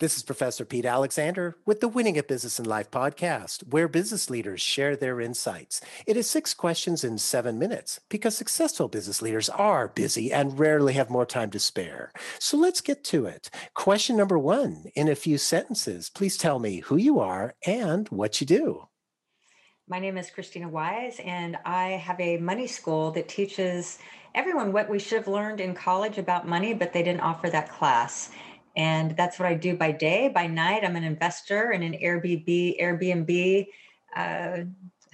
This is Professor Pete Alexander with the Winning at Business and Life podcast, where business leaders share their insights. It is six questions in seven minutes because successful business leaders are busy and rarely have more time to spare. So let's get to it. Question number one in a few sentences, please tell me who you are and what you do. My name is Kristina Wise, and I have a money school that teaches everyone what we should have learned in college about money, but they didn't offer that class. And that's what I do by day. By night, I'm an investor and an Airbnb, Airbnb uh,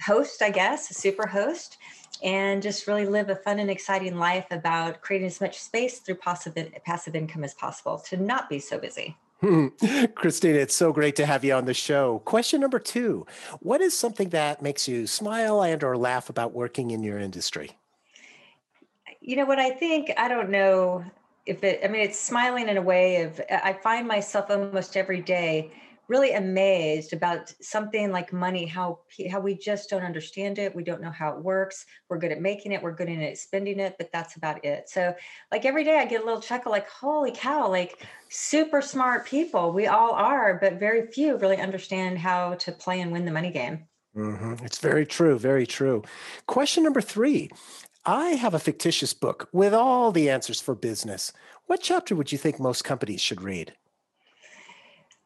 host, I guess, a super host, and just really live a fun and exciting life about creating as much space through passive, passive income as possible to not be so busy. Kristina, it's so great to have you on the show. Question number two What is something that makes you smile and or laugh about working in your industry? You know what I think, I don't know if it, I mean, it's smiling in a way of, I find myself almost every day really amazed about something like money, how, how we just don't understand it. We don't know how it works. We're good at making it. We're good at spending it, but that's about it. So like every day I get a little chuckle, like, holy cow, like super smart people. We all are, but very few really understand how to play and win the money game. Mm-hmm. It's very true. Very true. Question number three I have a fictitious book with all the answers for business. What chapter would you think most companies should read?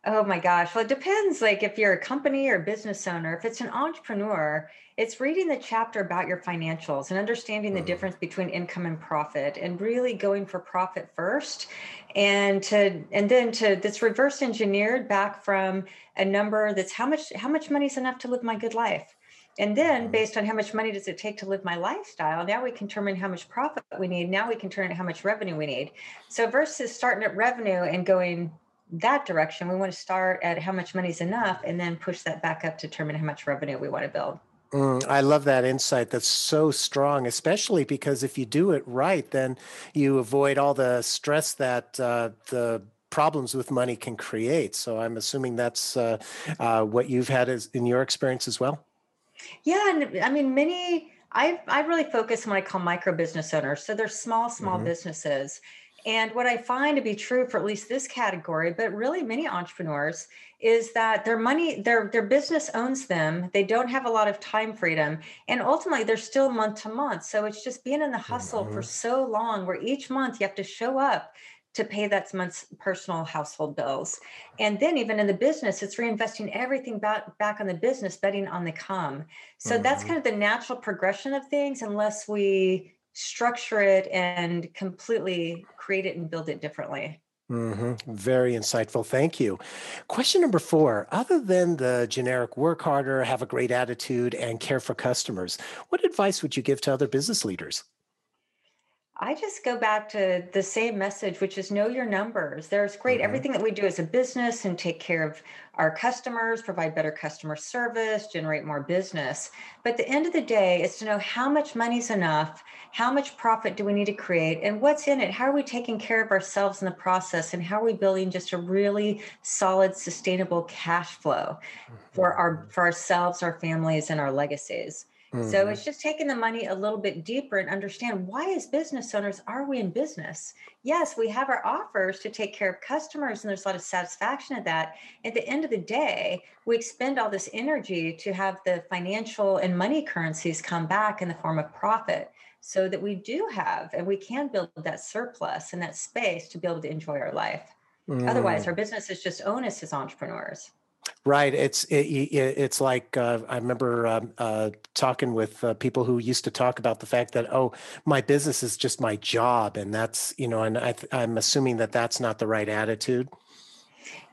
Oh my gosh. Well, it depends. Like if you're a company or business owner, if it's an entrepreneur, it's reading the chapter about your financials and understanding the mm. difference between income and profit and really going for profit first and to and then to that's reverse engineered back from a number that's how much how much money is enough to live my good life and then mm-hmm. based on how much money does it take to live my lifestyle, now we can determine how much profit we need. Now we can turn how much revenue we need. So versus starting at revenue and going that direction, we want to start at how much money is enough and then push that back up to determine how much revenue we want to build. Mm, I love that insight. That's so strong, especially because if you do it right, then you avoid all the stress that uh, the problems with money can create. So I'm assuming that's uh, uh, what you've had as, in your experience as well. Yeah, and I mean, many. I I really focus on what I call micro business owners. So they're small, small mm-hmm. businesses. And what I find to be true for at least this category, but really many entrepreneurs, is that their money, their their business owns them. They don't have a lot of time freedom, and ultimately they're still month to month. So it's just being in the hustle mm-hmm. for so long, where each month you have to show up to pay that month's personal household bills. And then even in the business, it's reinvesting everything back, back on the business, betting on the come. So mm-hmm. that's kind of the natural progression of things unless we structure it and completely create it and build it differently. Mm-hmm. Very insightful. Thank you. Question number four Other than the generic work harder, have a great attitude, and care for customers, what advice would you give to other business leaders? I just go back to the same message, which is know your numbers. There's great mm-hmm. everything that we do as a business and take care of our customers, provide better customer service, generate more business. But at the end of the day, is to know how much money's enough, how much profit do we need to create, and what's in it? How are we taking care of ourselves in the process, and how are we building just a really solid, sustainable cash flow mm-hmm. for our for ourselves, our families, and our legacies? Mm-hmm. So it's just taking the money a little bit deeper and understand why as business owners are we in business? Yes, we have our offers to take care of customers and there's a lot of satisfaction of that. At the end of the day, we expend all this energy to have the financial and money currencies come back in the form of profit so that we do have and we can build that surplus and that space to be able to enjoy our life. Mm. Otherwise, our business is just own us as entrepreneurs. Right. It's it, it's like uh, I remember um, uh, talking with uh, people who used to talk about the fact that oh, my business is just my job, and that's you know, and I I'm assuming that that's not the right attitude.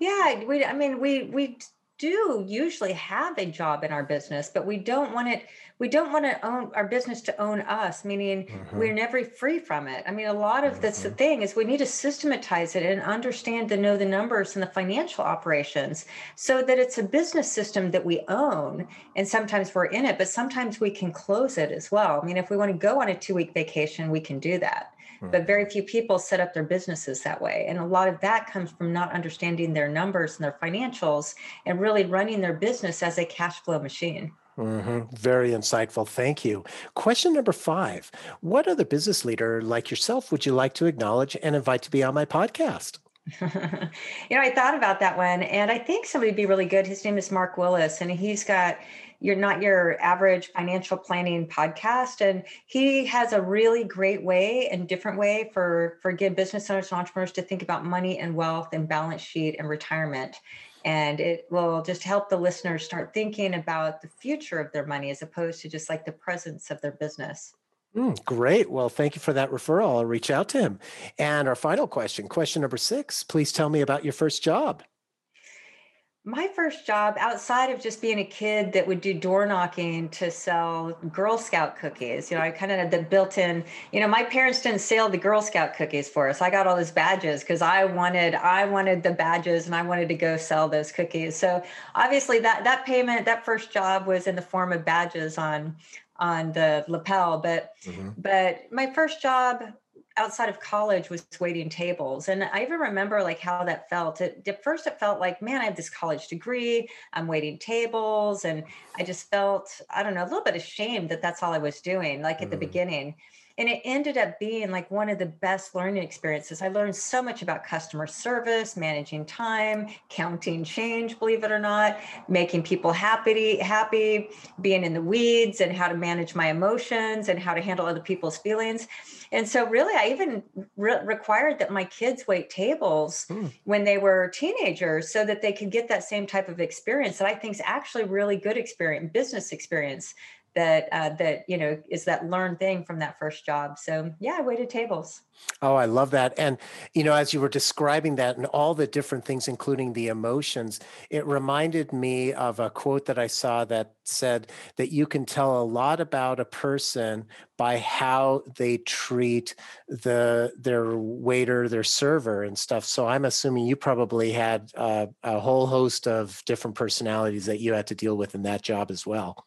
Yeah, we. I mean, we we do usually have a job in our business, but we don't want it, we don't want to own our business to own us, meaning mm-hmm. we're never free from it. I mean, a lot of mm-hmm. that's the thing is we need to systematize it and understand to know the numbers and the financial operations so that it's a business system that we own. And sometimes we're in it, but sometimes we can close it as well. I mean, if we want to go on a two week vacation, we can do that but very few people set up their businesses that way and a lot of that comes from not understanding their numbers and their financials and really running their business as a cash flow machine Mm-hmm. Very insightful. Thank you. Question number five What other business leader like yourself would you like to acknowledge and invite to be on my podcast? you know, I thought about that one, and I think somebody would be really good. His name is Mark Willis, and he's got you're not your average financial planning podcast and he has a really great way and different way for for good business owners and entrepreneurs to think about money and wealth and balance sheet and retirement and it will just help the listeners start thinking about the future of their money as opposed to just like the presence of their business Mm, great. Well, thank you for that referral. I'll reach out to him. And our final question, question number six, please tell me about your first job. My first job outside of just being a kid that would do door knocking to sell Girl Scout cookies, you know, I kind of had the built in, you know, my parents didn't sell the Girl Scout cookies for us. I got all those badges because I wanted, I wanted the badges and I wanted to go sell those cookies. So obviously that, that payment, that first job was in the form of badges on, on the lapel. But, mm-hmm. but my first job outside of college was waiting tables and i even remember like how that felt it, at first it felt like man i have this college degree i'm waiting tables and i just felt i don't know a little bit ashamed that that's all i was doing like at mm. the beginning and it ended up being like one of the best learning experiences. I learned so much about customer service managing time counting change believe it or not making people happy happy being in the weeds and how to manage my emotions and how to handle other people's feelings. And so really i even re- required that my kids wait tables mm. when they were teenagers so that they could get that same type of experience that i think is actually really good experience business experience that uh, that you know is that learned thing from that first job. So yeah, I waited tables. Oh, I love that. And you know, as you were describing that and all the different things, including the emotions, it reminded me of a quote that I saw that said that you can tell a lot about a person by how they treat the their waiter, their server, and stuff. So I'm assuming you probably had uh, a whole host of different personalities that you had to deal with in that job as well.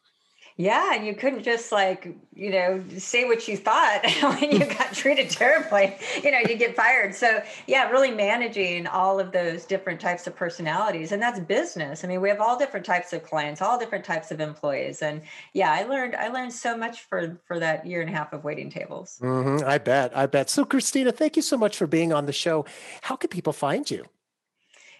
Yeah, and you couldn't just like, you know, say what you thought when you got treated terribly. You know, you get fired. So, yeah, really managing all of those different types of personalities. And that's business. I mean, we have all different types of clients, all different types of employees. And yeah, I learned I learned so much for for that year and a half of waiting tables. Mm-hmm, I bet. I bet. So, Kristina, thank you so much for being on the show. How can people find you?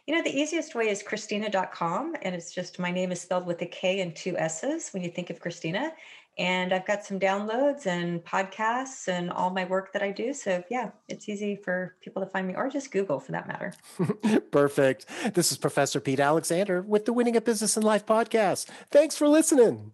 You know, the easiest way is Christina.com. And it's just my name is spelled with a K and two S's when you think of Christina. And I've got some downloads and podcasts and all my work that I do. So, yeah, it's easy for people to find me or just Google for that matter. Perfect. This is Professor Pete Alexander with the Winning at Business and Life podcast. Thanks for listening.